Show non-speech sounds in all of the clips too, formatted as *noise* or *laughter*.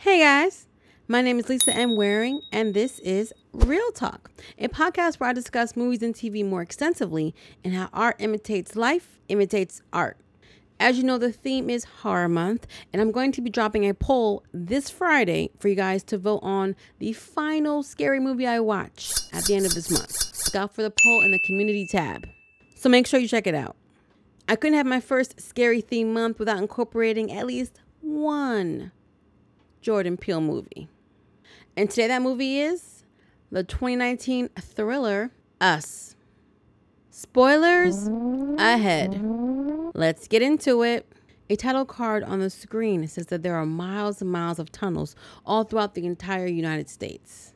Hey guys, my name is Lisa M. Waring, and this is Real Talk, a podcast where I discuss movies and TV more extensively and how art imitates life, imitates art. As you know, the theme is Horror Month, and I'm going to be dropping a poll this Friday for you guys to vote on the final scary movie I watch at the end of this month. Look out for the poll in the community tab. So make sure you check it out. I couldn't have my first scary theme month without incorporating at least one Jordan Peele movie. And today that movie is the 2019 thriller Us. Spoilers ahead. Let's get into it. A title card on the screen says that there are miles and miles of tunnels all throughout the entire United States.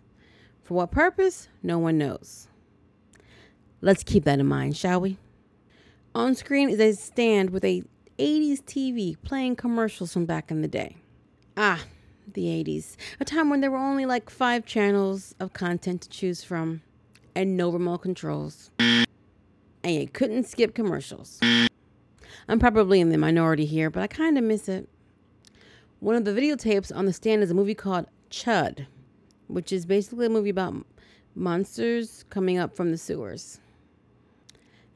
For what purpose? No one knows. Let's keep that in mind, shall we? On screen is a stand with a 80s TV playing commercials from back in the day. Ah, the 80s, a time when there were only like five channels of content to choose from and no remote controls. And you couldn't skip commercials. I'm probably in the minority here, but I kind of miss it. One of the videotapes on the stand is a movie called Chud, which is basically a movie about monsters coming up from the sewers.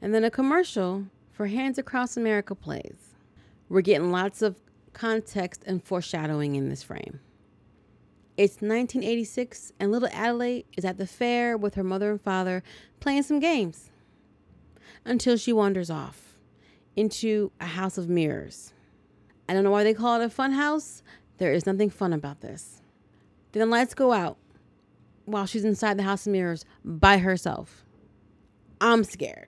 And then a commercial for Hands Across America plays. We're getting lots of context and foreshadowing in this frame. It's 1986, and little Adelaide is at the fair with her mother and father playing some games until she wanders off into a house of mirrors. I don't know why they call it a fun house. There is nothing fun about this. Then the lights go out while she's inside the house of mirrors by herself. I'm scared.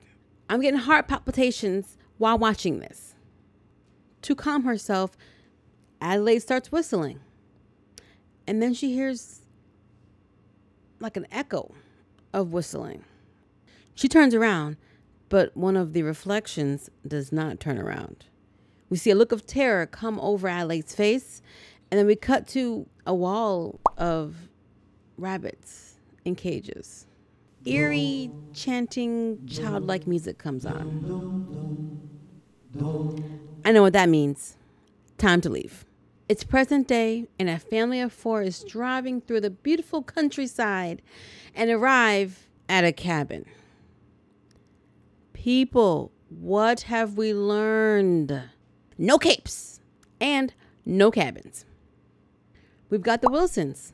I'm getting heart palpitations while watching this. To calm herself, Adelaide starts whistling. And then she hears like an echo of whistling. She turns around, but one of the reflections does not turn around. We see a look of terror come over Adelaide's face, and then we cut to a wall of rabbits in cages. Eerie, chanting, childlike music comes on. I know what that means. Time to leave. It's present day, and a family of four is driving through the beautiful countryside and arrive at a cabin. People, what have we learned? No capes and no cabins. We've got the Wilsons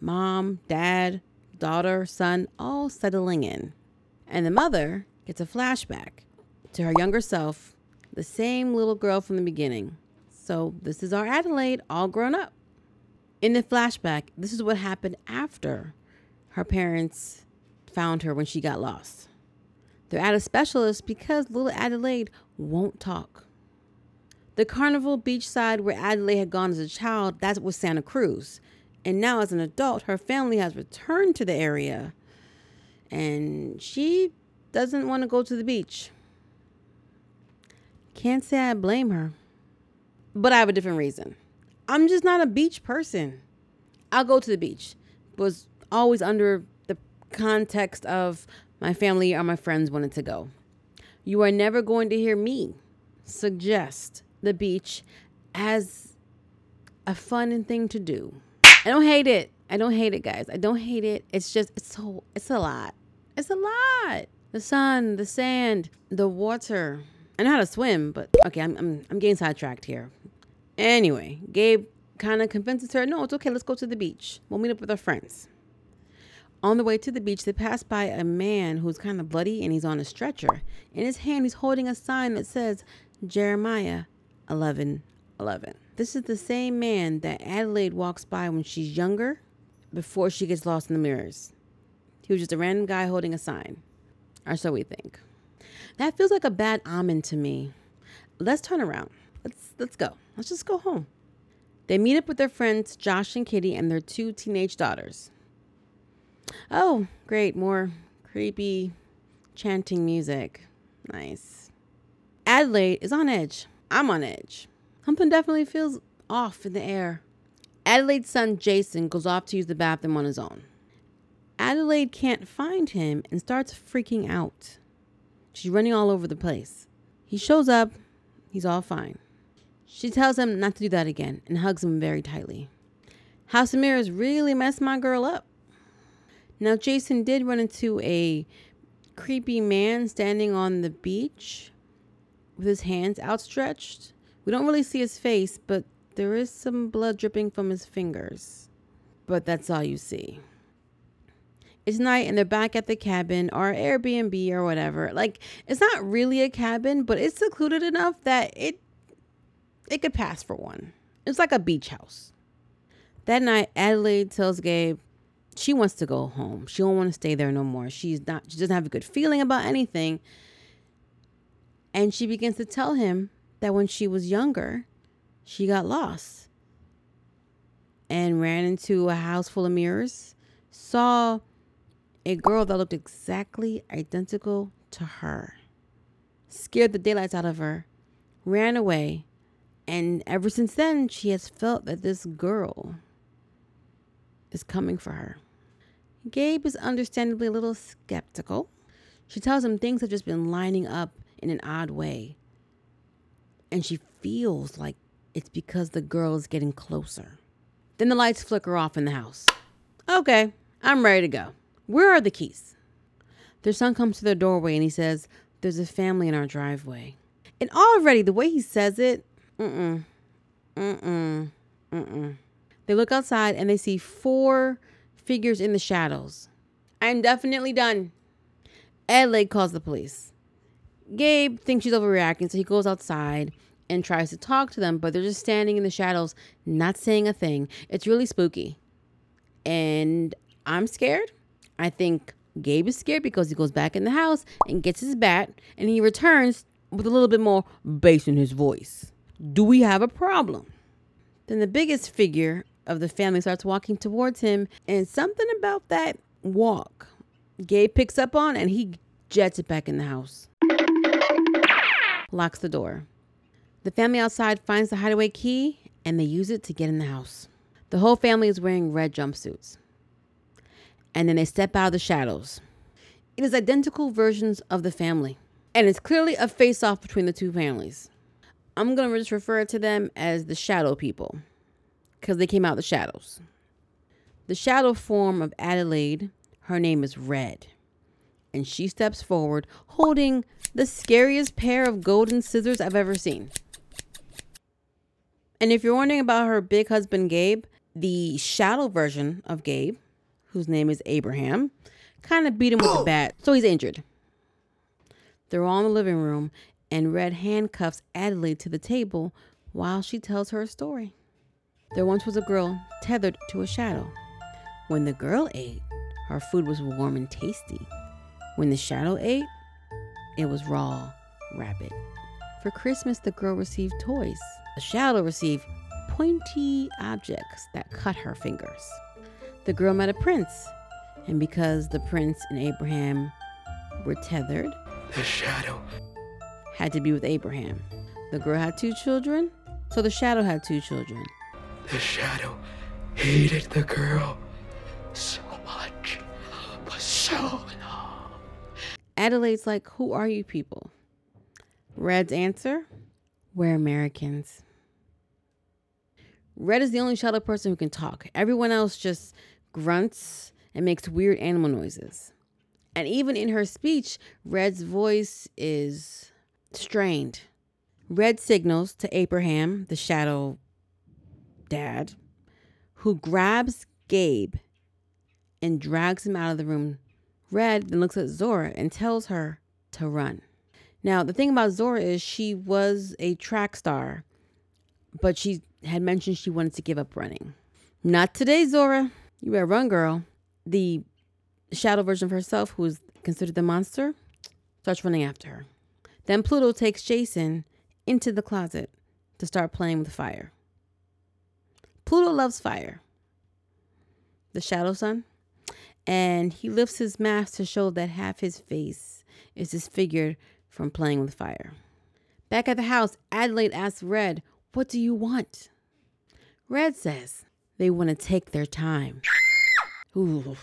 mom, dad, daughter, son, all settling in. And the mother gets a flashback to her younger self, the same little girl from the beginning. So this is our Adelaide, all grown up. In the flashback, this is what happened after her parents found her when she got lost. They're at a specialist because little Adelaide won't talk. The carnival beachside where Adelaide had gone as a child, that was Santa Cruz. And now, as an adult, her family has returned to the area and she doesn't want to go to the beach. Can't say I blame her, but I have a different reason. I'm just not a beach person. I'll go to the beach, was always under the context of my family or my friends wanted to go. You are never going to hear me suggest the beach as a fun thing to do. I don't hate it. I don't hate it, guys. I don't hate it. It's just it's so it's a lot. It's a lot. The sun, the sand, the water. I know how to swim, but okay, I'm I'm, I'm getting sidetracked here. Anyway, Gabe kind of convinces her, no, it's okay. Let's go to the beach. We'll meet up with our friends. On the way to the beach, they pass by a man who's kind of bloody and he's on a stretcher. In his hand, he's holding a sign that says Jeremiah 11 11. This is the same man that Adelaide walks by when she's younger before she gets lost in the mirrors. He was just a random guy holding a sign, or so we think. That feels like a bad omen to me. Let's turn around. Let's let's go. Let's just go home. They meet up with their friends Josh and Kitty and their two teenage daughters. Oh, great, more creepy chanting music. Nice. Adelaide is on edge. I'm on edge. Something definitely feels off in the air. Adelaide's son Jason goes off to use the bathroom on his own. Adelaide can't find him and starts freaking out. She's running all over the place. He shows up, he's all fine. She tells him not to do that again and hugs him very tightly. House of Mirrors really messed my girl up. Now, Jason did run into a creepy man standing on the beach with his hands outstretched. We don't really see his face, but there is some blood dripping from his fingers. But that's all you see. It's night and they're back at the cabin or Airbnb or whatever. Like it's not really a cabin, but it's secluded enough that it it could pass for one. It's like a beach house. That night, Adelaide tells Gabe she wants to go home. She don't want to stay there no more. She's not she doesn't have a good feeling about anything. And she begins to tell him that when she was younger, she got lost and ran into a house full of mirrors, saw a girl that looked exactly identical to her, scared the daylights out of her, ran away, and ever since then, she has felt that this girl is coming for her. Gabe is understandably a little skeptical. She tells him things have just been lining up in an odd way. And she feels like it's because the girl is getting closer. Then the lights flicker off in the house. Okay, I'm ready to go. Where are the keys? Their son comes to their doorway and he says, There's a family in our driveway. And already, the way he says it, mm mm, mm mm, mm mm. They look outside and they see four figures in the shadows. I'm definitely done. Adelaide calls the police. Gabe thinks she's overreacting, so he goes outside and tries to talk to them, but they're just standing in the shadows, not saying a thing. It's really spooky. And I'm scared. I think Gabe is scared because he goes back in the house and gets his bat and he returns with a little bit more bass in his voice. Do we have a problem? Then the biggest figure of the family starts walking towards him, and something about that walk Gabe picks up on and he jets it back in the house. Locks the door. The family outside finds the hideaway key and they use it to get in the house. The whole family is wearing red jumpsuits. And then they step out of the shadows. It is identical versions of the family. And it's clearly a face off between the two families. I'm going to just refer to them as the shadow people because they came out of the shadows. The shadow form of Adelaide, her name is Red. And she steps forward holding the scariest pair of golden scissors I've ever seen. And if you're wondering about her big husband, Gabe, the shadow version of Gabe, whose name is Abraham, kind of beat him with a *gasps* bat, so he's injured. They're all in the living room, and Red handcuffs Adelaide to the table while she tells her story. There once was a girl tethered to a shadow. When the girl ate, her food was warm and tasty. When the shadow ate, it was raw, rapid. For Christmas, the girl received toys. The shadow received pointy objects that cut her fingers. The girl met a prince, and because the prince and Abraham were tethered, the shadow had to be with Abraham. The girl had two children, so the shadow had two children. The shadow hated the girl so much for so long. Adelaide's like, Who are you people? Red's answer, We're Americans. Red is the only shadow person who can talk. Everyone else just grunts and makes weird animal noises. And even in her speech, Red's voice is strained. Red signals to Abraham, the shadow dad, who grabs Gabe and drags him out of the room. Red then looks at Zora and tells her to run. Now, the thing about Zora is she was a track star, but she had mentioned she wanted to give up running. Not today, Zora. You better run, girl. The shadow version of herself, who is considered the monster, starts running after her. Then Pluto takes Jason into the closet to start playing with fire. Pluto loves fire, the shadow son, and he lifts his mask to show that half his face is disfigured from playing with fire. Back at the house, Adelaide asks Red, What do you want? Red says, They want to take their time. Ooh,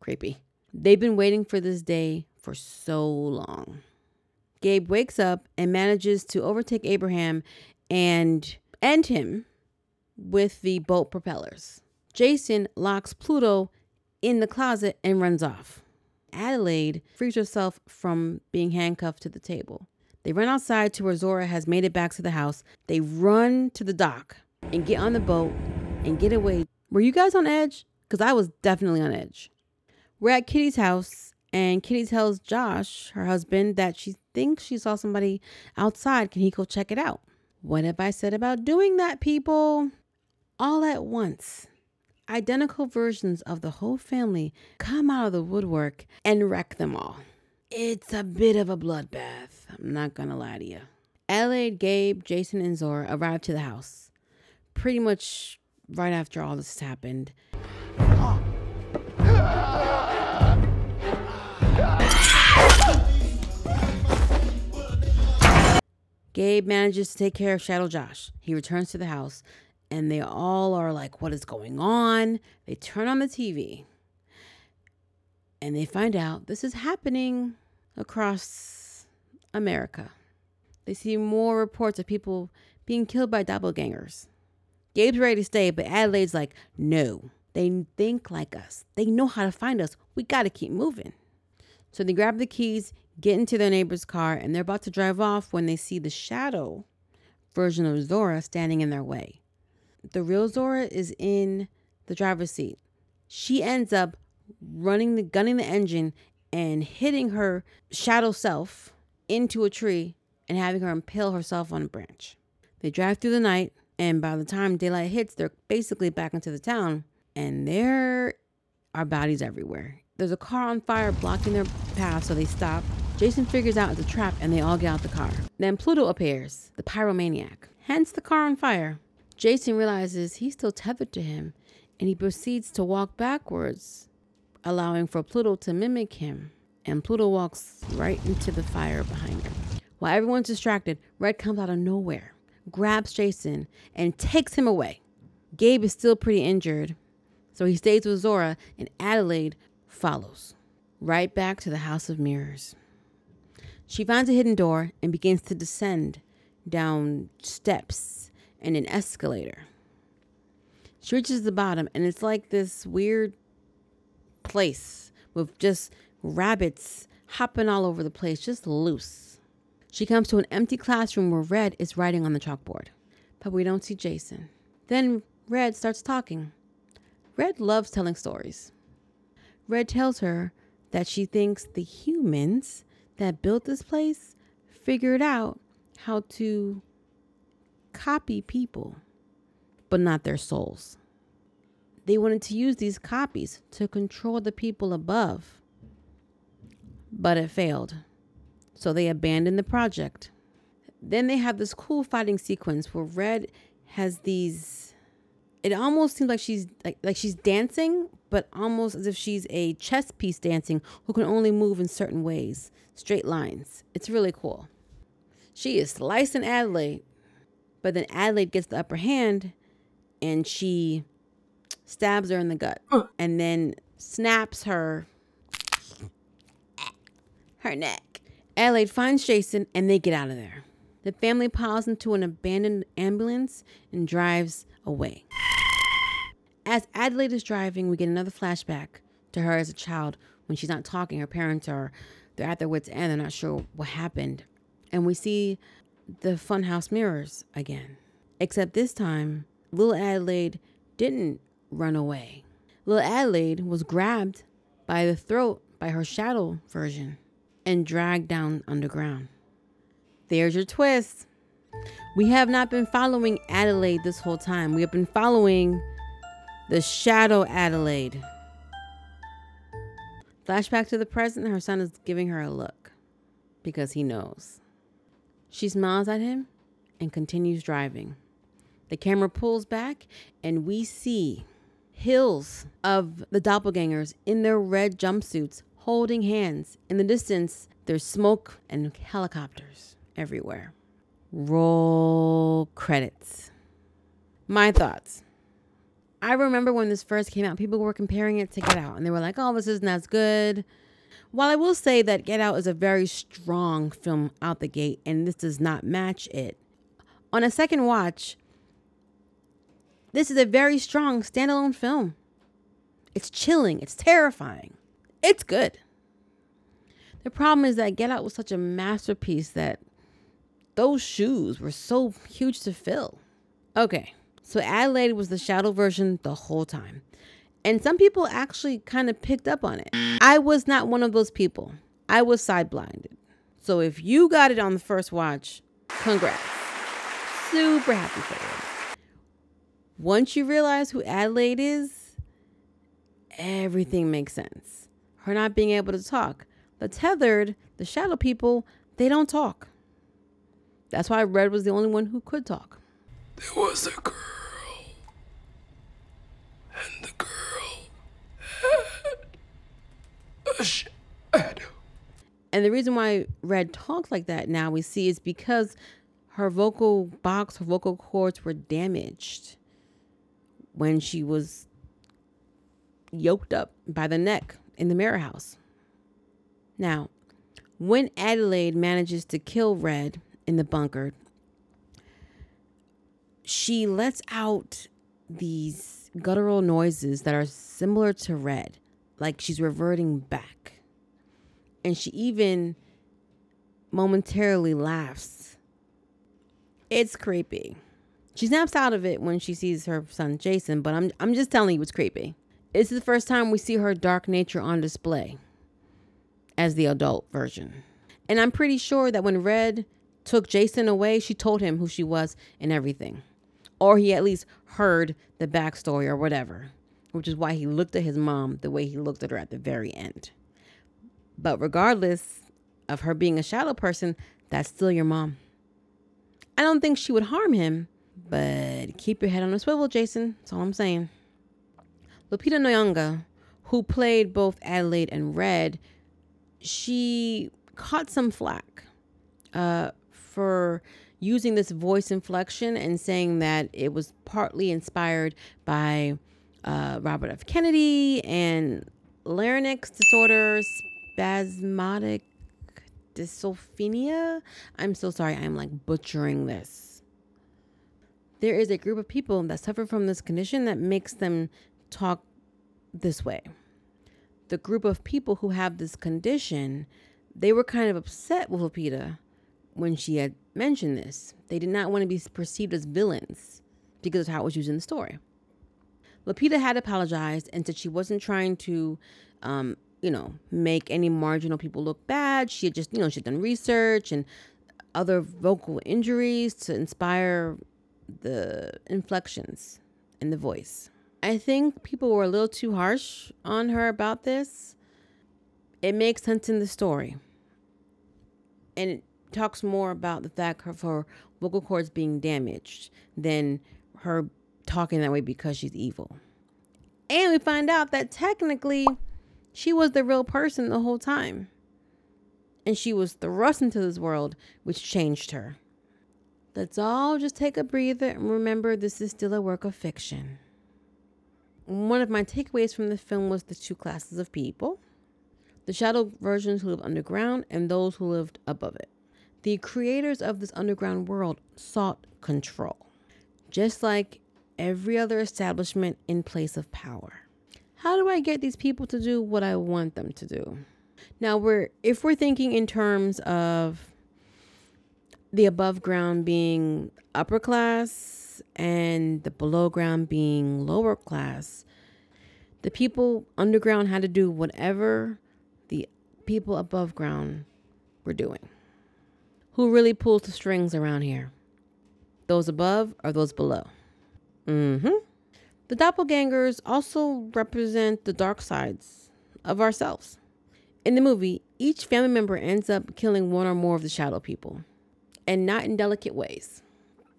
creepy. They've been waiting for this day for so long. Gabe wakes up and manages to overtake Abraham and end him with the boat propellers. Jason locks Pluto in the closet and runs off. Adelaide frees herself from being handcuffed to the table. They run outside to where Zora has made it back to the house. They run to the dock and get on the boat and get away. Were you guys on edge? Because I was definitely on edge. We're at Kitty's house, and Kitty tells Josh, her husband, that she thinks she saw somebody outside. Can he go check it out? What have I said about doing that, people? All at once, identical versions of the whole family come out of the woodwork and wreck them all. It's a bit of a bloodbath, I'm not gonna lie to you. Adelaide, Gabe, Jason, and Zora arrive to the house. Pretty much right after all this happened. Gabe manages to take care of Shadow Josh. He returns to the house and they all are like, What is going on? They turn on the TV and they find out this is happening across America. They see more reports of people being killed by doppelgangers. Gabe's ready to stay, but Adelaide's like, no, they think like us. They know how to find us. We got to keep moving. So they grab the keys, get into their neighbor's car, and they're about to drive off when they see the shadow version of Zora standing in their way. The real Zora is in the driver's seat. She ends up running the gunning the engine and hitting her shadow self into a tree and having her impale herself on a branch. They drive through the night, and by the time daylight hits, they're basically back into the town, and there are bodies everywhere. There's a car on fire blocking their path, so they stop. Jason figures out it's a trap, and they all get out the car. Then Pluto appears, the pyromaniac, hence the car on fire. Jason realizes he's still tethered to him, and he proceeds to walk backwards allowing for Pluto to mimic him. And Pluto walks right into the fire behind him. While everyone's distracted, Red comes out of nowhere, grabs Jason, and takes him away. Gabe is still pretty injured, so he stays with Zora, and Adelaide follows, right back to the House of Mirrors. She finds a hidden door and begins to descend down steps and an escalator. She reaches the bottom, and it's like this weird place with just rabbits hopping all over the place, just loose. She comes to an empty classroom where Red is writing on the chalkboard, but we don't see Jason. Then Red starts talking. Red loves telling stories. Red tells her that she thinks the humans that built this place figured out how to copy people, but not their souls. They wanted to use these copies to control the people above, but it failed. So they abandoned the project. Then they have this cool fighting sequence where Red has these it almost seems like she's like, like she's dancing, but almost as if she's a chess piece dancing who can only move in certain ways, straight lines. It's really cool. She is slicing Adelaide, but then Adelaide gets the upper hand and she stabs her in the gut, and then snaps her her neck. Adelaide finds Jason and they get out of there. The family piles into an abandoned ambulance and drives away. As Adelaide is driving, we get another flashback to her as a child when she's not talking. Her parents are they're at their wits' end. They're not sure what happened, and we see the funhouse mirrors again. Except this time, little Adelaide didn't run away. Little Adelaide was grabbed by the throat by her shadow version and dragged down underground. There's your twist. We have not been following Adelaide this whole time. We have been following the shadow Adelaide. Flashback to the present, her son is giving her a look because he knows. She smiles at him and continues driving. The camera pulls back and we see hills of the doppelgangers in their red jumpsuits holding hands. In the distance, there's smoke and helicopters everywhere. Roll credits. My thoughts. I remember when this first came out, people were comparing it to Get Out, and they were like, oh, this isn't as good. While I will say that Get Out is a very strong film out the gate, and this does not match it, on a second watch, This is a very strong standalone film. It's chilling, it's terrifying, it's good. The problem is that Get Out was such a masterpiece that those shoes were so huge to fill. Okay, so Adelaide was the shadow version the whole time. And some people actually kind of picked up on it. I was not one of those people. I was side blinded. So if you got it on the first watch, congrats. Super happy for you. Once you realize who Adelaide is, everything makes sense. Her not being able to talk. The tethered, the shadow people, they don't talk. That's why Red was the only one who could talk. There was a girl. And the girl had a shadow. And the reason why Red talks like that now we see is because her vocal box, her vocal cords were damaged when she was yoked up by the neck in the mirror house. Now, when Adelaide manages to kill Red in the bunker, she lets out these guttural noises that are similar to Red, like she's reverting back and she even momentarily laughs. It's creepy. She snaps out of it when she sees her son Jason, but I'm I'm just telling you it's creepy. It's the first time we see her dark nature on display as the adult version. And I'm pretty sure that when Red took Jason away, she told him who she was and everything. Or he at least heard the backstory or whatever, which is why he looked at his mom the way he looked at her at the very end. But regardless of her being a shallow person, that's still your mom. I don't think she would harm him, but keep your head on a swivel, Jason. That's all I'm saying. Lupita Nyong'o, who played both Adelaide and Red, she caught some flack uh, for using this voice inflection and saying that it was partly inspired by uh, Robert F. Kennedy and larynx disorders, spasmodic dysphonia. I'm so sorry, I'm like butchering this. There is a group of people that suffer from this condition that makes them talk this way. The group of people who have this condition, they were kind of upset with Lupita when she had mentioned this. They did not want to be perceived as villains because of how it was used in the story. Lupita had apologized and said she wasn't trying to um, you know, make any marginal people look bad. She had just, you know, she'd done research and other vocal injuries to inspire the inflections in the voice. I think people were a little too harsh on her about this. It makes sense in the story. And talks more about the fact of her vocal cords being damaged than her talking that way because she's evil. And we find out that technically she was the real person the whole time. And she was thrust into this world, which changed her. Let's all just take a breather and remember this is still a work of fiction. One of my takeaways from the film was the two classes of people the shadow versions who lived underground and those who lived above it. The creators of this underground world sought control, just like every other establishment in place of power how do I get these people to do what I want them to do? Now we're if we're thinking in terms of the above ground being upper class and the below ground being lower class, the people underground had to do whatever the people above ground were doing. Who really pulls the strings around here? Those above or those below? Mm-hmm. The doppelgangers also represent the dark sides of ourselves. In the movie, each family member ends up killing one or more of the shadow people, and not in delicate ways.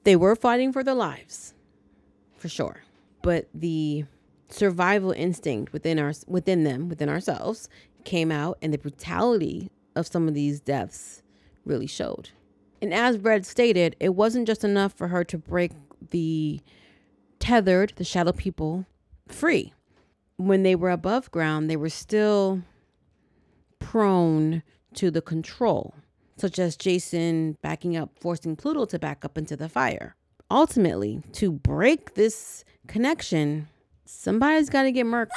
They were fighting for their lives, for sure, but the survival instinct within our within them, within ourselves, came out, and the brutality of some of these deaths really showed. And as Red stated, it wasn't just enough for her to break the tethered the shadow people free. When they were above ground, they were still prone to the control, such as Jason backing up, forcing Pluto to back up into the fire ultimately, to break this connection, somebody's got to get murked.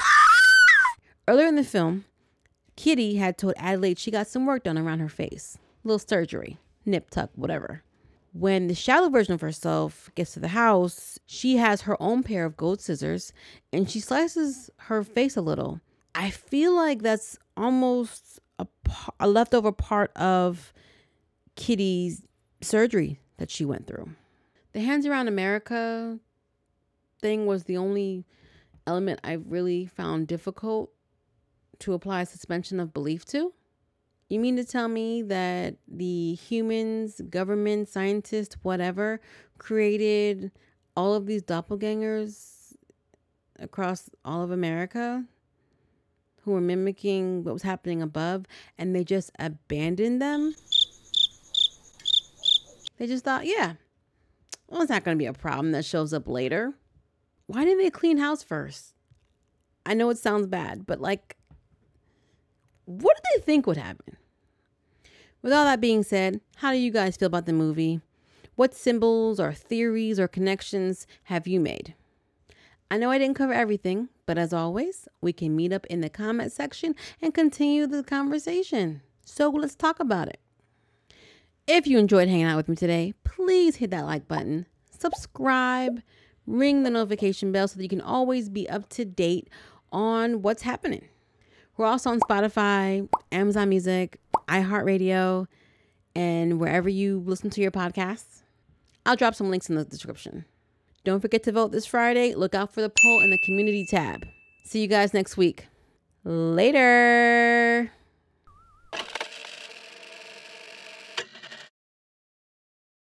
*laughs* Earlier in the film, Kitty had told Adelaide she got some work done around her face, little surgery, nip tuck, whatever. When the shallow version of herself gets to the house, she has her own pair of gold scissors and she slices her face a little. I feel like that's almost a, a leftover part of Kitty's surgery that she went through. The Hands Around America thing was the only element I really found difficult to apply suspension of belief to. You mean to tell me that the humans, government, scientists, whatever, created all of these doppelgangers across all of America who were mimicking what was happening above and they just abandoned them? They just thought, yeah, well, it's not going to be a problem that shows up later. Why didn't they clean house first? I know it sounds bad, but like, what did they think would happen? With all that being said, how do you guys feel about the movie? What symbols or theories or connections have you made? I know I didn't cover everything, but as always, we can meet up in the comment section and continue the conversation. So let's talk about it. If you enjoyed hanging out with me today, please hit that like button, subscribe, ring the notification bell so that you can always be up to date on what's happening. We're also on Spotify, Amazon Music, iHeartRadio, and wherever you listen to your podcasts. I'll drop some links in the description. Don't forget to vote this Friday. Look out for the poll in the community tab. See you guys next week. Later.